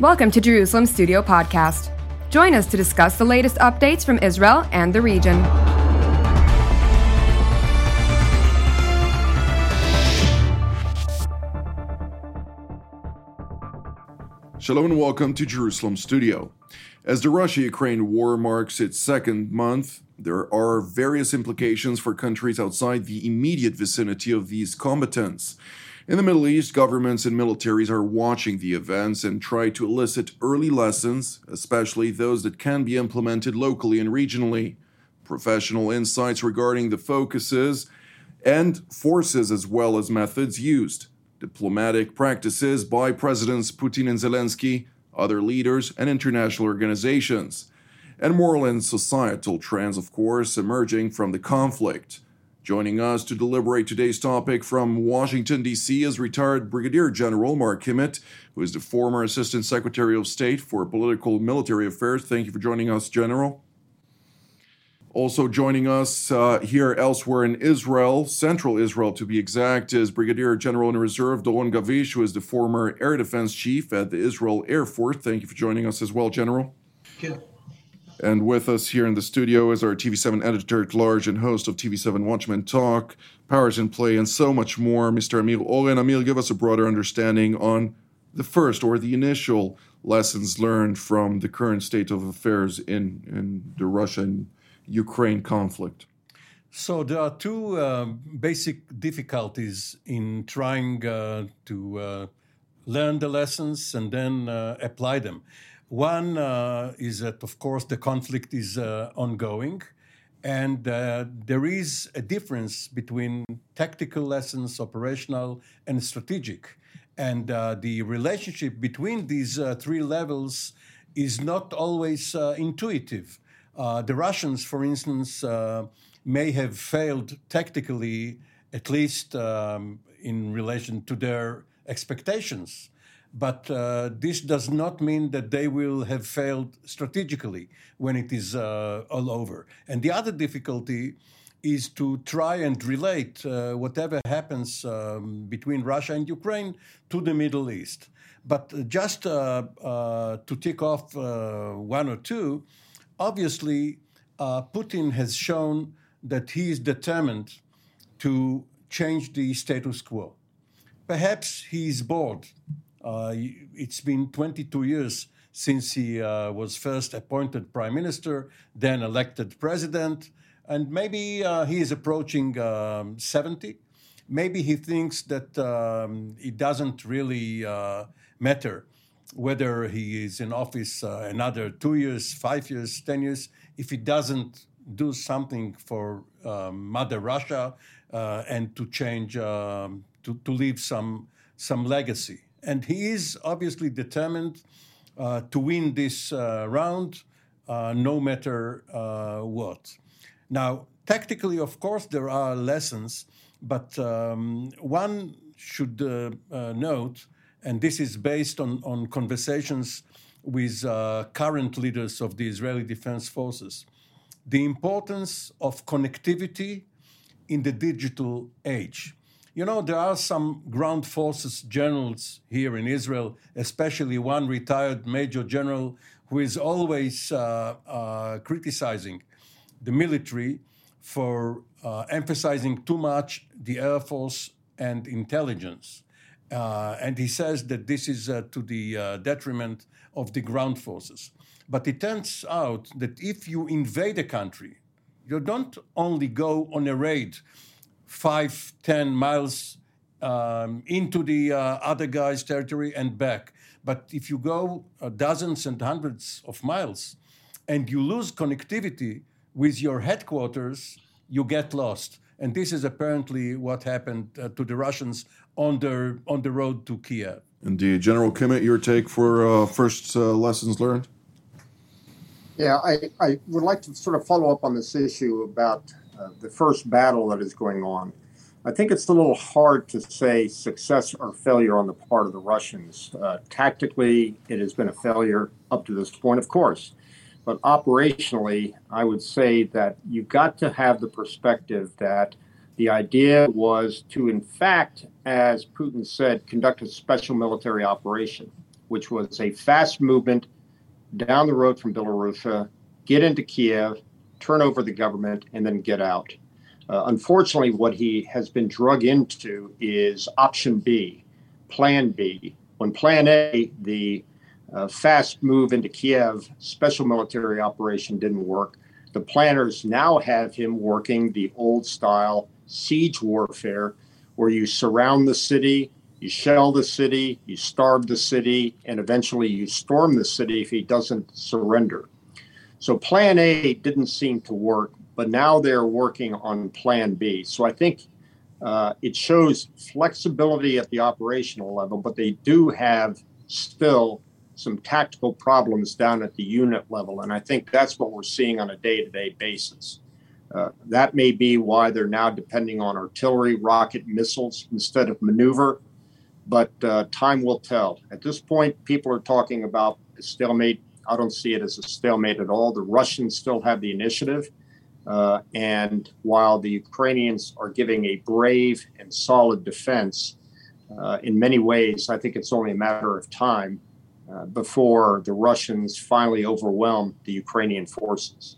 Welcome to Jerusalem Studio Podcast. Join us to discuss the latest updates from Israel and the region. Shalom and welcome to Jerusalem Studio. As the Russia Ukraine war marks its second month, there are various implications for countries outside the immediate vicinity of these combatants. In the Middle East, governments and militaries are watching the events and try to elicit early lessons, especially those that can be implemented locally and regionally. Professional insights regarding the focuses and forces as well as methods used diplomatic practices by Presidents Putin and Zelensky, other leaders, and international organizations, and moral and societal trends, of course, emerging from the conflict. Joining us to deliberate today's topic from Washington, D.C. is retired Brigadier General Mark Kimmitt, who is the former Assistant Secretary of State for Political and Military Affairs. Thank you for joining us, General. Also joining us uh, here elsewhere in Israel, central Israel to be exact, is Brigadier General in Reserve Doron Gavish, who is the former Air Defense Chief at the Israel Air Force. Thank you for joining us as well, General. Thank you. And with us here in the studio is our TV7 editor at large and host of TV7 Watchmen Talk, Powers in Play, and so much more, Mr. Amir Oren. Amir, give us a broader understanding on the first or the initial lessons learned from the current state of affairs in, in the Russian Ukraine conflict? So there are two uh, basic difficulties in trying uh, to uh, learn the lessons and then uh, apply them. One uh, is that, of course, the conflict is uh, ongoing, and there is a difference between tactical lessons, operational, and strategic. And the relationship between these three levels is not always intuitive. Uh, the Russians, for instance, uh, may have failed tactically, at least um, in relation to their expectations. But uh, this does not mean that they will have failed strategically when it is uh, all over. And the other difficulty is to try and relate uh, whatever happens um, between Russia and Ukraine to the Middle East. But just to tick off one or two, obviously, uh, Putin has shown that he is determined to change the status quo. Perhaps he is bored. Uh, it's been 22 years since he uh, was first appointed prime minister, then elected president, and maybe uh, he is approaching um, 70. Maybe he thinks that um, it doesn't really matter whether he is in office uh, another two years, five years, 10 years, if he doesn't do something for um, Mother Russia uh, and to change, um, to, to leave some, some legacy. And he is obviously determined uh, to win this uh, round uh, no matter uh, what. Now, tactically, of course, there are lessons, but um, one should note and this is based on, on conversations with uh, current leaders of the Israeli Defense Forces. The importance of connectivity in the digital age. You know, there are some ground forces generals here in Israel, especially one retired major general who is always uh, uh, criticizing the military for uh, emphasizing too much the Air Force and intelligence. Uh, and he says that this is uh, to the uh, detriment of the ground forces. But it turns out that if you invade a country, you don't only go on a raid five, ten miles um, into the uh, other guy's territory and back. But if you go uh, dozens and hundreds of miles and you lose connectivity with your headquarters, you get lost. And this is apparently what happened uh, to the Russians on the on the road to Kiev. Indeed, General Kimmitt, your take for uh, first uh, lessons learned. Yeah, I, I would like to sort of follow up on this issue about uh, the first battle that is going on. I think it's a little hard to say success or failure on the part of the Russians. Uh, tactically, it has been a failure up to this point, of course. But operationally, I would say that you've got to have the perspective that the idea was to, in fact, as Putin said, conduct a special military operation. which was a fast movement down the road from Belarusia, get into Kiev, turn over the government, and then get out. Uh, unfortunately, what he has been drug into is option B, plan B. When plan A, the uh, fast move into Kiev special military operation didn't work, the planners now have him working the old style siege warfare where you surround the city, you shell the city, you starve the city, and eventually you storm the city if he doesn't surrender. So plan A didn't seem to work, but now they're working on plan B. So I think uh, it shows flexibility at the operational level, but they do have still some tactical problems down at the unit level. And I think that's what we're seeing on a day to day basis. Uh, that may be why they're now depending on artillery, rocket, missiles instead of maneuver. But uh, time will tell. At this point, people are talking about stalemate. I don't see it as a stalemate at all. The Russians still have the initiative. Uh, and while the Ukrainians are giving a brave and solid defense, uh, in many ways, I think it's only a matter of time uh, before the Russians finally overwhelm the Ukrainian forces.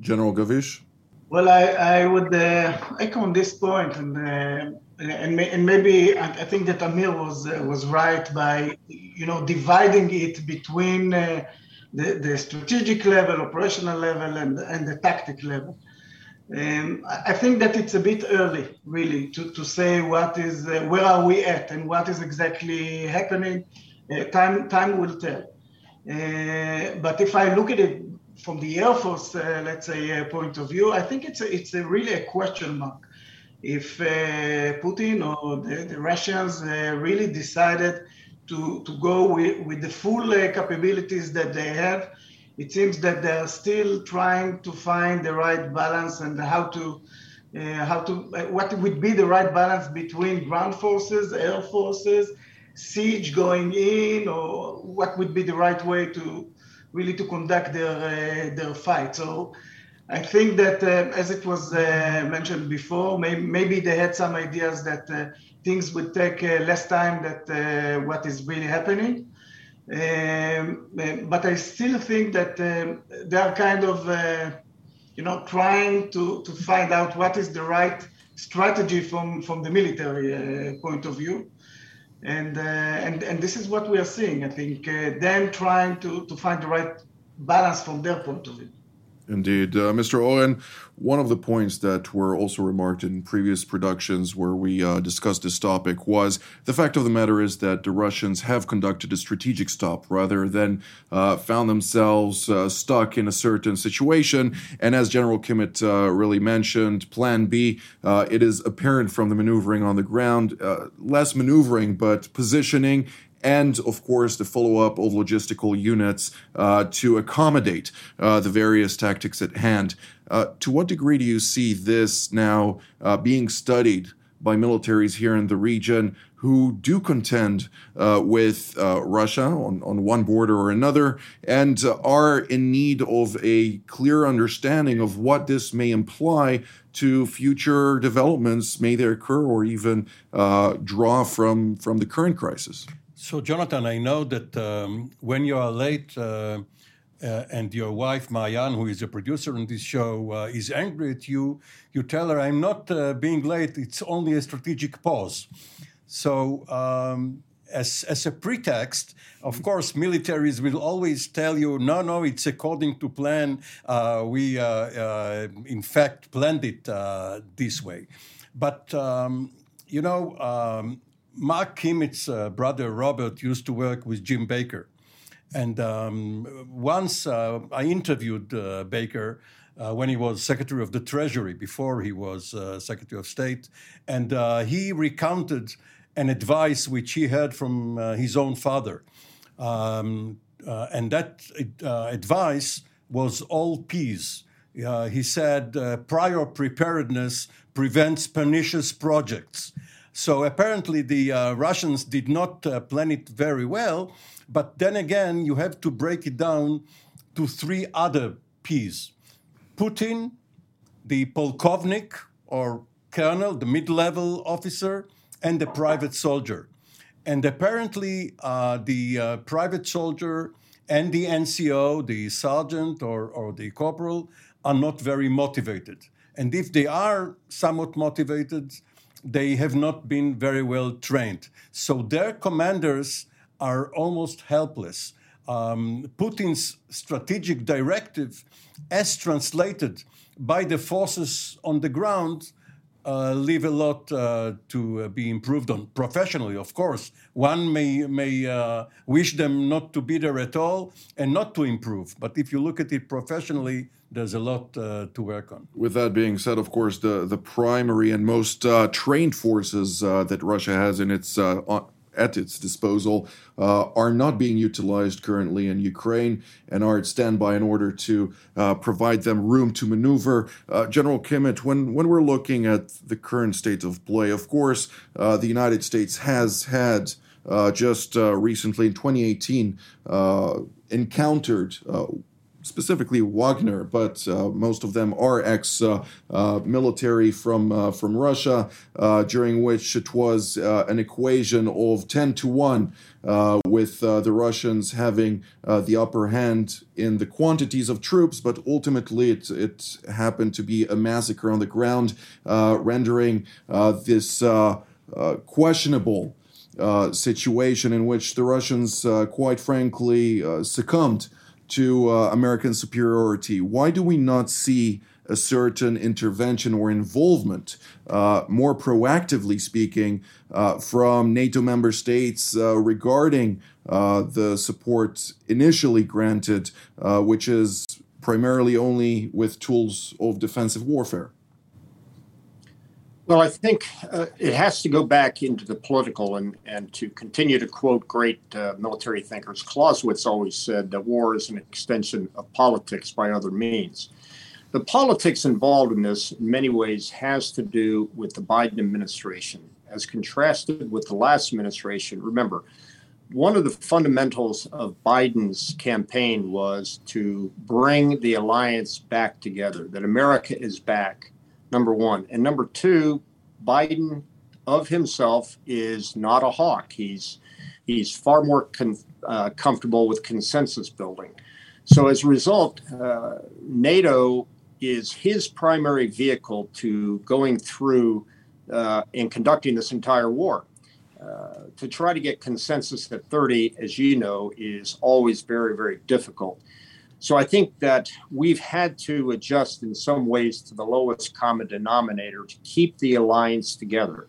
General Gavish? Well, I, I would uh, echo on this point, and uh, and, and maybe I, I, think that Amir was uh, was right by you know dividing it between uh, the, the strategic level, operational level, and and the tactic level. Um, I think that it's a bit early, really, to, to say what is uh, where are we at and what is exactly happening. Uh, time time will tell. Uh, but if I look at it from the Air Force, uh, let's say, point of view, I think it's a, it's a really a question mark. If Putin or the, the Russians really decided to, to go with, with the full capabilities that they have, it seems that they are still trying to find the right balance and how to uh, how to uh, what would be the right balance between ground forces, air forces, siege going in, or what would be the right way to really to conduct their uh, their fight. So I think that uh, as it was uh, mentioned before, maybe, maybe, they had some ideas that uh, things would take uh, less time than uh, what is really happening. Um, but I still think that they are kind of, you know, trying to, to find out what is the right strategy from, from the military point of view and uh, and and this is what we are seeing. I think uh, them trying to to find the right balance from their point of view. Indeed. Uh, Mr. Oren, one of the points that were also remarked in previous productions where we uh, discussed this topic was the fact of the matter is that the Russians have conducted a strategic stop rather than uh, found themselves uh, stuck in a certain situation. And as General Kimmitt uh, really mentioned, Plan B, uh, it is apparent from the maneuvering on the ground, less maneuvering, but positioning and of course the follow up of logistical units uh, to accommodate uh, the various tactics at hand. Uh, to what degree do you see this now uh, being studied by militaries here in the region who do contend uh, with uh, Russia on, on one border or another and are in need of a clear understanding of what this may imply to future developments may they occur or even draw from, from the current crisis? So, Jonathan, I know that um, when you are late uh, uh, and your wife, Mayan, who is a producer on this show, uh, is angry at you, you tell her, I'm not uh, being late, it's only a strategic pause. So, um, as, as a pretext, of course, militaries will always tell you, no, no, it's according to plan. Uh, we, uh, in fact, planned it this way. But, um, you know, um, Mark Kimmitt's uh, brother Robert used to work with Jim Baker. And um, once uh, I interviewed uh, Baker uh, when he was Secretary of the Treasury, before he was uh, Secretary of State. And uh, he recounted an advice which he heard from his own father. Um, and that advice was all peace. he said, prior preparedness prevents pernicious projects. So apparently the uh, Russians did not uh, plan it very well. But then again, you have to break it down to three other P's Putin, the polkovnik or colonel, the mid level officer, and the private soldier. And apparently, uh, the uh, private soldier and the NCO, the sergeant or, or the corporal, are not very motivated. And if they are somewhat motivated, they have not been very well trained. So their commanders are almost helpless. Um, Putin's strategic directive, as translated by the forces on the ground, uh, leave a lot uh, to uh, be improved on professionally. Of course, one may may uh, wish them not to be there at all and not to improve. But if you look at it professionally, there's a lot uh, to work on. With that being said, of course, the the primary and most uh, trained forces that Russia has in its at its disposal uh, are not being utilized currently in Ukraine and are at standby in order to uh, provide them room to maneuver. Uh, General Kimmitt, when, when we're looking at the current state of play, of course, uh, the United States has had uh, just uh, recently in 2018 encountered specifically Wagner, but uh, most of them are ex-military uh, uh, from uh, from Russia, uh, during which it was uh, an equation of ten to one, with the Russians having the upper hand in the quantities of troops, but ultimately it it happened to be a massacre on the ground, rendering this questionable. situation in which the Russians, quite frankly, succumbed to uh, American superiority? Why do we not see a certain intervention or involvement, uh, more proactively speaking, uh, from NATO member states uh, regarding uh, the support initially granted, uh, which is primarily only with tools of defensive warfare? Well, I think uh, it has to go back into the political and, and to continue to quote great uh, military thinkers. Clausewitz always said that war is an extension of politics by other means. The politics involved in this, in many ways, has to do with the Biden administration as contrasted with the last administration. Remember, one of the fundamentals of Biden's campaign was to bring the alliance back together, that America is back number one. And number two, Biden of himself is not a hawk. He's he's far more con, uh, comfortable with consensus building. So as a result, uh, NATO is his primary vehicle to going through uh, and conducting this entire war. Uh, to try to get consensus at 30, as you know, is always very, very difficult. So I think that we've had to adjust in some ways to the lowest common denominator to keep the alliance together,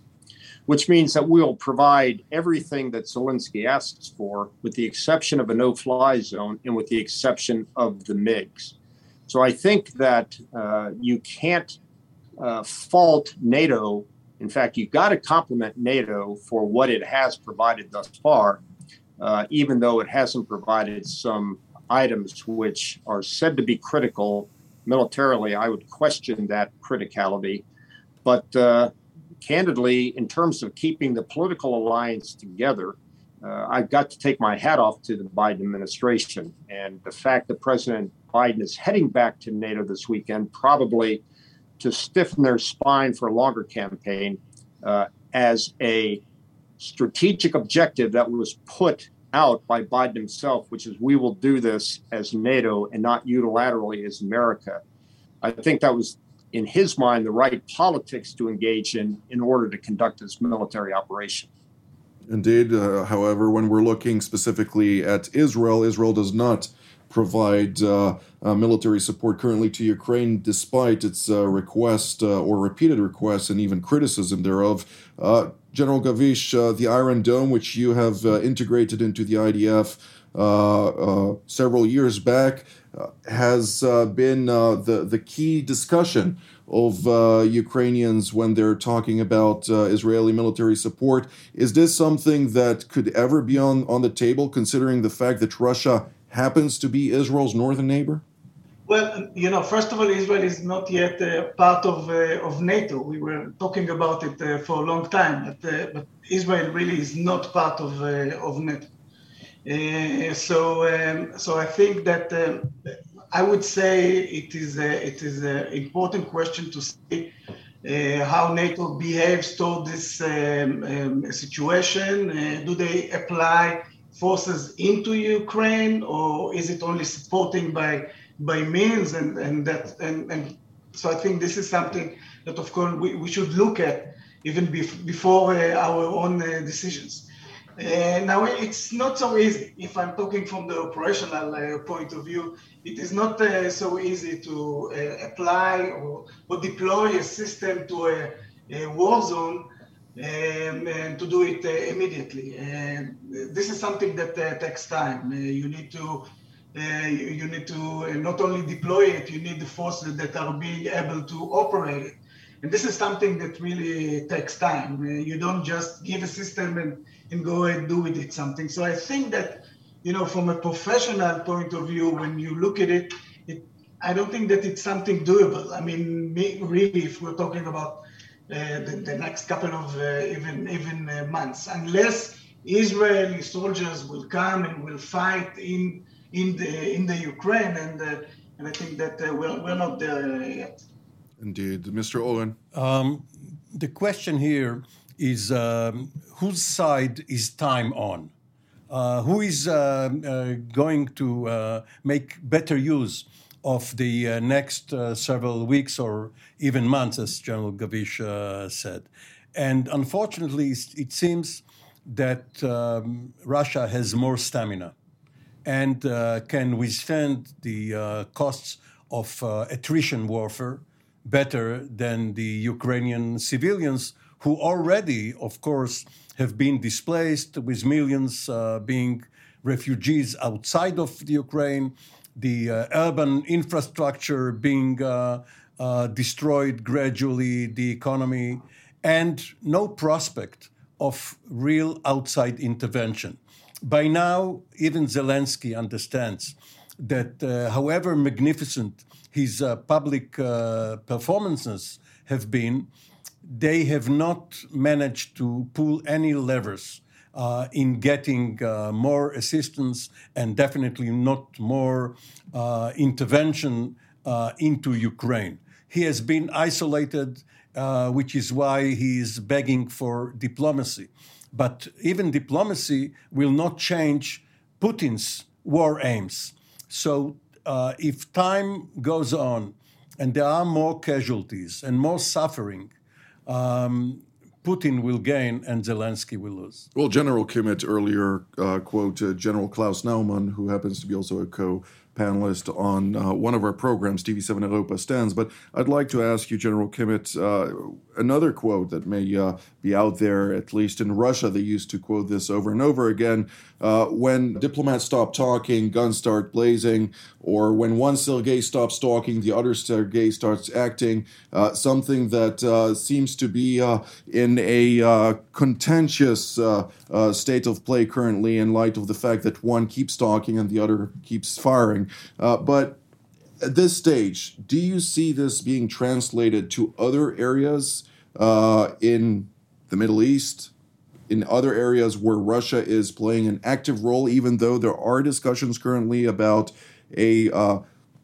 which means that we'll provide everything that Zelensky asks for, with the exception of a no fly zone and with the exception of the MiGs. So I think that uh, you can't uh, fault NATO. In fact, you've got to compliment NATO for what it has provided thus far, uh, even though it hasn't provided some items which are said to be critical militarily, I would question that criticality. But uh, candidly, in terms of keeping the political alliance together, uh, I've got to take my hat off to the Biden administration. And the fact that President Biden is heading back to NATO this weekend, probably to stiffen their spine for a longer campaign, uh, as a strategic objective that was put out by Biden himself, which is we will do this as NATO and not unilaterally as America. I think that was, in his mind, the right politics to engage in in order to conduct this military operation. Indeed. Uh, however, when we're looking specifically at Israel, Israel does not provide uh, uh, military support currently to Ukraine, despite its uh, request uh, or repeated requests and even criticism thereof. Uh, General Gavish, uh, the Iron Dome, which you have uh, integrated into the IDF uh, uh, several years back, uh, has been the the key discussion of Ukrainians when they're talking about Israeli military support. Is this something that could ever be on on the table, considering the fact that Russia happens to be Israel's northern neighbor? Well, you know, first of all, Israel is not yet uh, part of uh, of NATO. We were talking about it uh, for a long time, but uh, but Israel really is not part of uh, of NATO. Uh, so um, so I think that um, I would say it is a, it is an important question to see how NATO behaves toward this um, um, situation. Do they apply forces into Ukraine, or is it only supporting by by means? And and that and, and so I think this is something that, of course, we, we should look at even bef- before uh, our own uh, decisions. Uh, now, it's not so easy. If I'm talking from the operational uh, point of view, it is not uh, so easy to uh, apply or, or, deploy a system to a, a war zone um, and to do it immediately. this is something that takes time. you need to uh, you, need to uh, not only deploy it, you need the forces that are being able to operate it. And this is something that really takes time. Uh, you don't just give a system and, and go and do with it something. So I think that, you know, from a professional point of view, when you look at it, it I don't think that it's something doable. I mean, really, if we're talking about uh, the, the, next couple of uh, even even uh, months, unless Israeli soldiers will come and will fight in in the in the Ukraine, and uh, and I think that uh, we're we're not there yet. Indeed, Mr. Oren. Um, the question here is um, whose side is time on? Uh, who is uh, uh, going to uh, make better use of the uh, next uh, several weeks or even months, as General Gavish said? And unfortunately, it seems that um, Russia has more stamina and uh, can withstand the uh, costs of uh, attrition warfare better than the Ukrainian civilians, who already, of course, have been displaced, with millions uh, being refugees outside of the Ukraine, the uh, urban infrastructure being uh, destroyed gradually, the economy, and no prospect of real outside intervention by now, even Zelensky understands that uh, however magnificent his uh, public uh, performances have been, they have not managed to pull any levers uh, in getting uh, more assistance and definitely not more uh, intervention into Ukraine. He has been isolated, which is why he is begging for diplomacy. But even diplomacy will not change Putin's war aims. So uh, if time goes on and there are more casualties and more suffering, um, Putin will gain and Zelensky will lose. Well, General Kimmitt earlier uh, quoted General Klaus Naumann, who happens to be also a co panelist on uh, one of our programs, TV7 Europa Stands. But I'd like to ask you, General Kimmitt, uh, another quote that may uh, be out there, at least in Russia. They used to quote this over and over again. Uh, when diplomats stop talking, guns start blazing, or when one Sergei stops talking, the other Sergei starts acting. Uh, something that uh, seems to be in a contentious state of play currently in light of the fact that one keeps talking and the other keeps firing. Uh, but at this stage, do you see this being translated to other areas uh, in the Middle East, in other areas where Russia is playing an active role, even though there are discussions currently about a uh,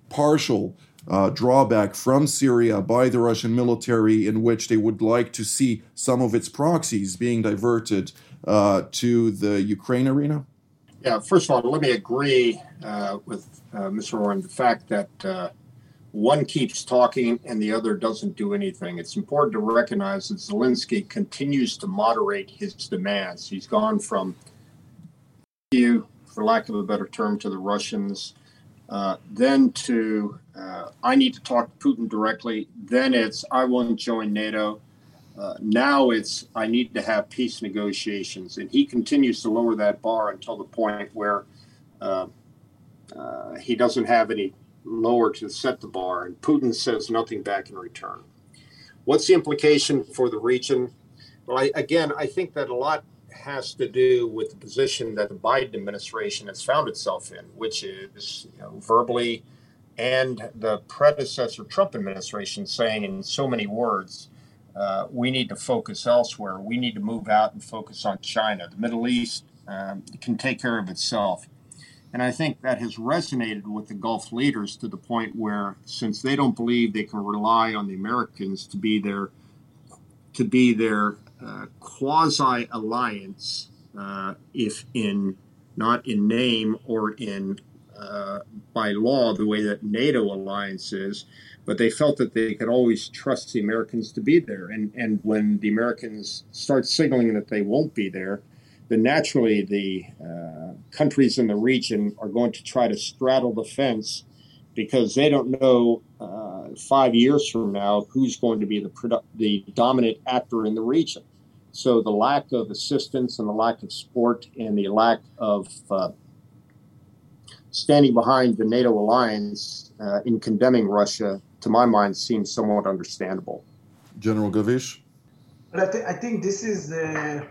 partial uh, drawback from Syria by the Russian military, in which they would like to see some of its proxies being diverted uh, to the Ukraine arena? Yeah, first of all, let me agree uh, with uh, Mr. Oren the fact that uh, one keeps talking and the other doesn't do anything. It's important to recognize that Zelensky continues to moderate his demands. He's gone from you, for lack of a better term, to the Russians, uh, then to uh, I need to talk to Putin directly. Then it's I won't join NATO uh, now it's I need to have peace negotiations, and he continues to lower that bar until the point where uh, uh, he doesn't have any lower to set the bar, and Putin says nothing back in return. What's the implication for the region? Well, I, again, I think that a lot has to do with the position that the Biden administration has found itself in, which is you know, verbally and the predecessor Trump administration saying in so many words uh, we need to focus elsewhere. We need to move out and focus on China. The Middle East um, can take care of itself. And I think that has resonated with the Gulf leaders to the point where, since they don't believe they can rely on the Americans to be their to be their uh, quasi alliance, uh, if in not in name or in uh, by law the way that NATO alliance is, but they felt that they could always trust the Americans to be there. And and when the Americans start signaling that they won't be there, then naturally the uh, countries in the region are going to try to straddle the fence because they don't know uh, five years from now who's going to be the produ- the dominant actor in the region. So the lack of assistance and the lack of support and the lack of uh, standing behind the NATO alliance uh, in condemning Russia, to my mind, seems somewhat understandable. General Gavish? But I, th- I think this is, the,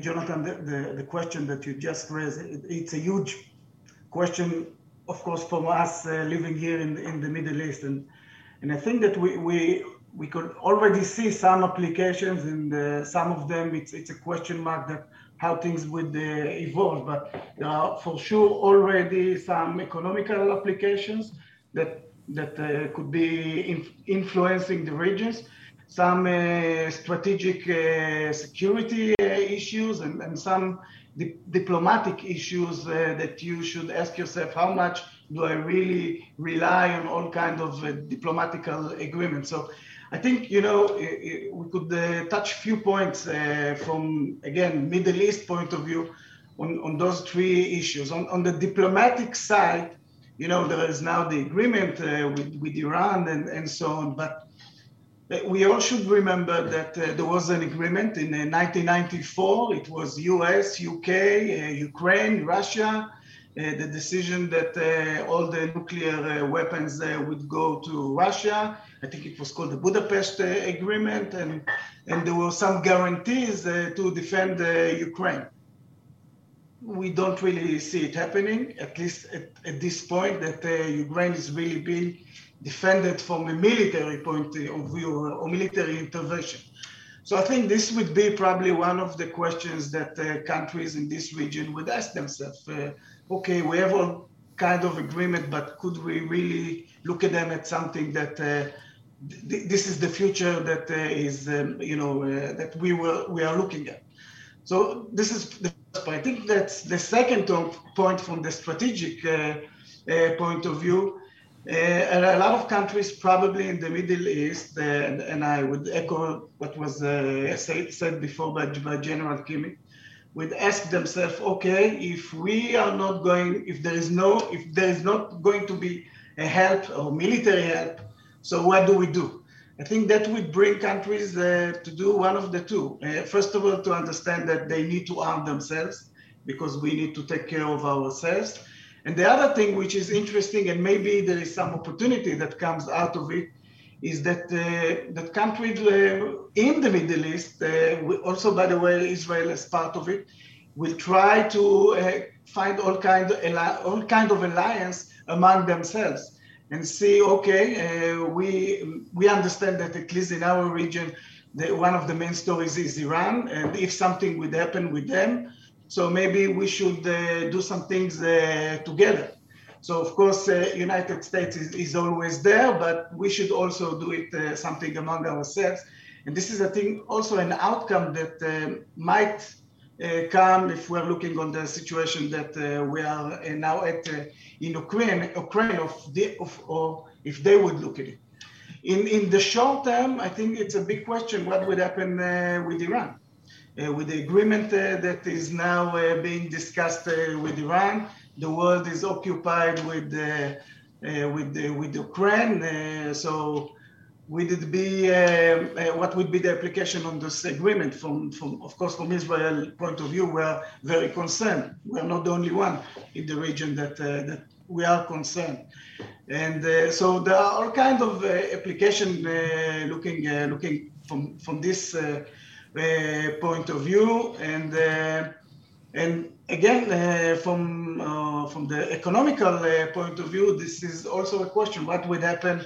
Jonathan, the, the, the, question that you just raised. It, it's a huge question, of course, from us uh, living here in, in the Middle East. And, and I think that we, we, we could already see some applications, and uh, some of them, it's, it's a question mark that how things would uh, evolve. But there are for sure already some economical applications that that uh, could be inf- influencing the regions. Some uh, strategic uh, security uh, issues and, and some di- diplomatic issues that you should ask yourself how much do I really rely on all kind of diplomatical agreements. So I think you know we could uh, touch a few points uh, from again Middle East point of view on, on those three issues. On, on the diplomatic side, you know there is now the agreement uh, with, with Iran and, and so on, but we all should remember that uh, there was an agreement in 1994. Uh, it was U.S., U.K., uh, Ukraine, Russia. the decision that all the nuclear weapons would go to Russia I think it was called the Budapest uh, Agreement, and, and there were some guarantees uh, to defend uh, Ukraine. We don't really see it happening, at least at, at this point, that Ukraine is really being defended from a military point of view or military intervention. So I think this would be probably one of the questions that uh, countries in this region would ask themselves. Uh, okay, we have all kind of agreement, but could we really look at them at something that uh, this is the future that uh, is, um, you know, uh, that we were we are looking at. So this is the I think that's the second point from the strategic uh, point of view. Uh, a lot of countries, probably in the Middle East, and, and, I would echo what was said, said, before by, by General Kimi, would ask themselves, okay, if we are not going, if there is no, if there is not going to be a help or military help so what do we do? I think that would bring countries uh, to do one of the two. Uh, first of all, to understand that they need to arm themselves because we need to take care of ourselves. And the other thing which is interesting, and maybe there is some opportunity that comes out of it, is that uh, countries uh, in the Middle East, uh, also by the way, Israel as part of it, will try to uh, find all kind of, all kind of alliance among themselves and see, okay, uh, we we understand that at least in our region, the, one of the main stories is Iran, and if something would happen with them, so maybe we should uh, do some things uh, together. So of course, uh, United States is, is, always there, but we should also do it uh, something among ourselves. And this is, I think, also an outcome that uh, might come if we're looking on the situation that uh, we are uh, now at in Ukraine, Ukraine of the, of, or if they would look at it. In, in the short term, I think it's a big question what would happen with Iran. Uh, with the agreement uh, that is now uh, being discussed with Iran. The world is occupied with with with Ukraine. so would it be uh, uh, what would be the application on this agreement from, from of course from israel point of view we are very concerned. We are not the only one in the region that uh, that we are concerned. And uh, so there are all kinds of uh, application uh, looking looking from from this point of view. And and again from from the economical point of view this is also a question. What would happen uh,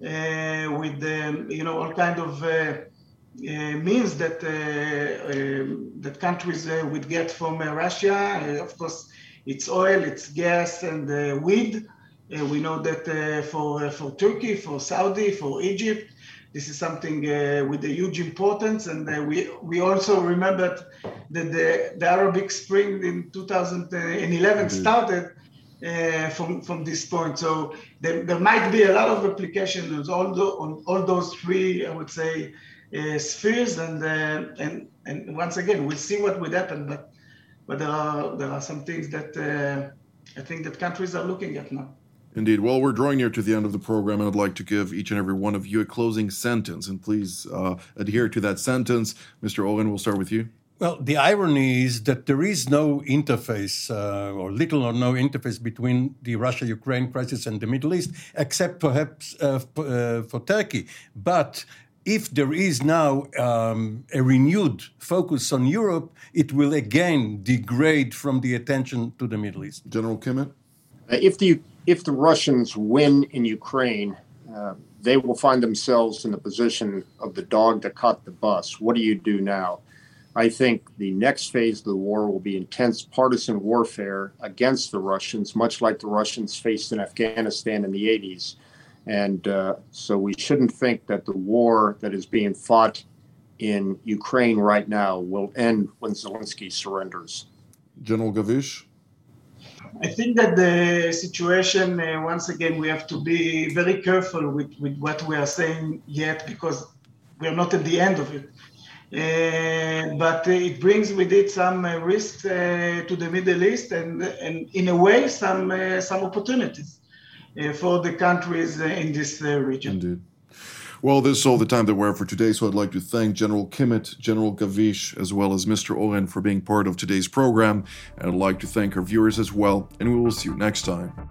with um, you know all kind of uh, uh, means that um, that countries would get from Russia. of course, it's oil, it's gas, and weed. we know that for for Turkey, for Saudi, for Egypt, this is something uh, with a huge importance, and uh, we we also remembered that the, the Arabic Spring in 2011 started uh, from from this point. So there, there might be a lot of applications on all, on all those three, I would say, uh, spheres, and uh, and and once again, we'll see what would happen. But but there are there are some things that uh, I think that countries are looking at now. Indeed. Well, we're drawing near to the end of the program, and I'd like to give each and every one of you a closing sentence. And please uh, adhere to that sentence. Mr. Oren, we'll start with you. Well, the irony is that there is no interface, uh, or little or no interface, between the Russia Ukraine crisis and the Middle East, except perhaps uh, for, uh, for Turkey. But if there is now um, a renewed focus on Europe, it will again degrade from the attention to the Middle East. General Kimmitt? Uh, if the if the Russians win in Ukraine, uh, they will find themselves in the position of the dog that caught the bus. What do you do now? I think the next phase of the war will be intense partisan warfare against the Russians, much like the Russians faced in Afghanistan in the 80s. And uh, so we shouldn't think that the war that is being fought in Ukraine right now will end when Zelensky surrenders. General Gavish? I think that the situation, uh, once again, we have to be very careful with, with what we are saying yet because we are not at the end of it. Uh, but it brings with it some uh, risks uh, to the Middle East and, and in a way, some, some opportunities for the countries in this region. Indeed. Well, this is all the time that we have for today, so I'd like to thank General Kimmitt, General Gavish, as well as Mr. Oren for being part of today's program. And I'd like to thank our viewers as well, and we will see you next time.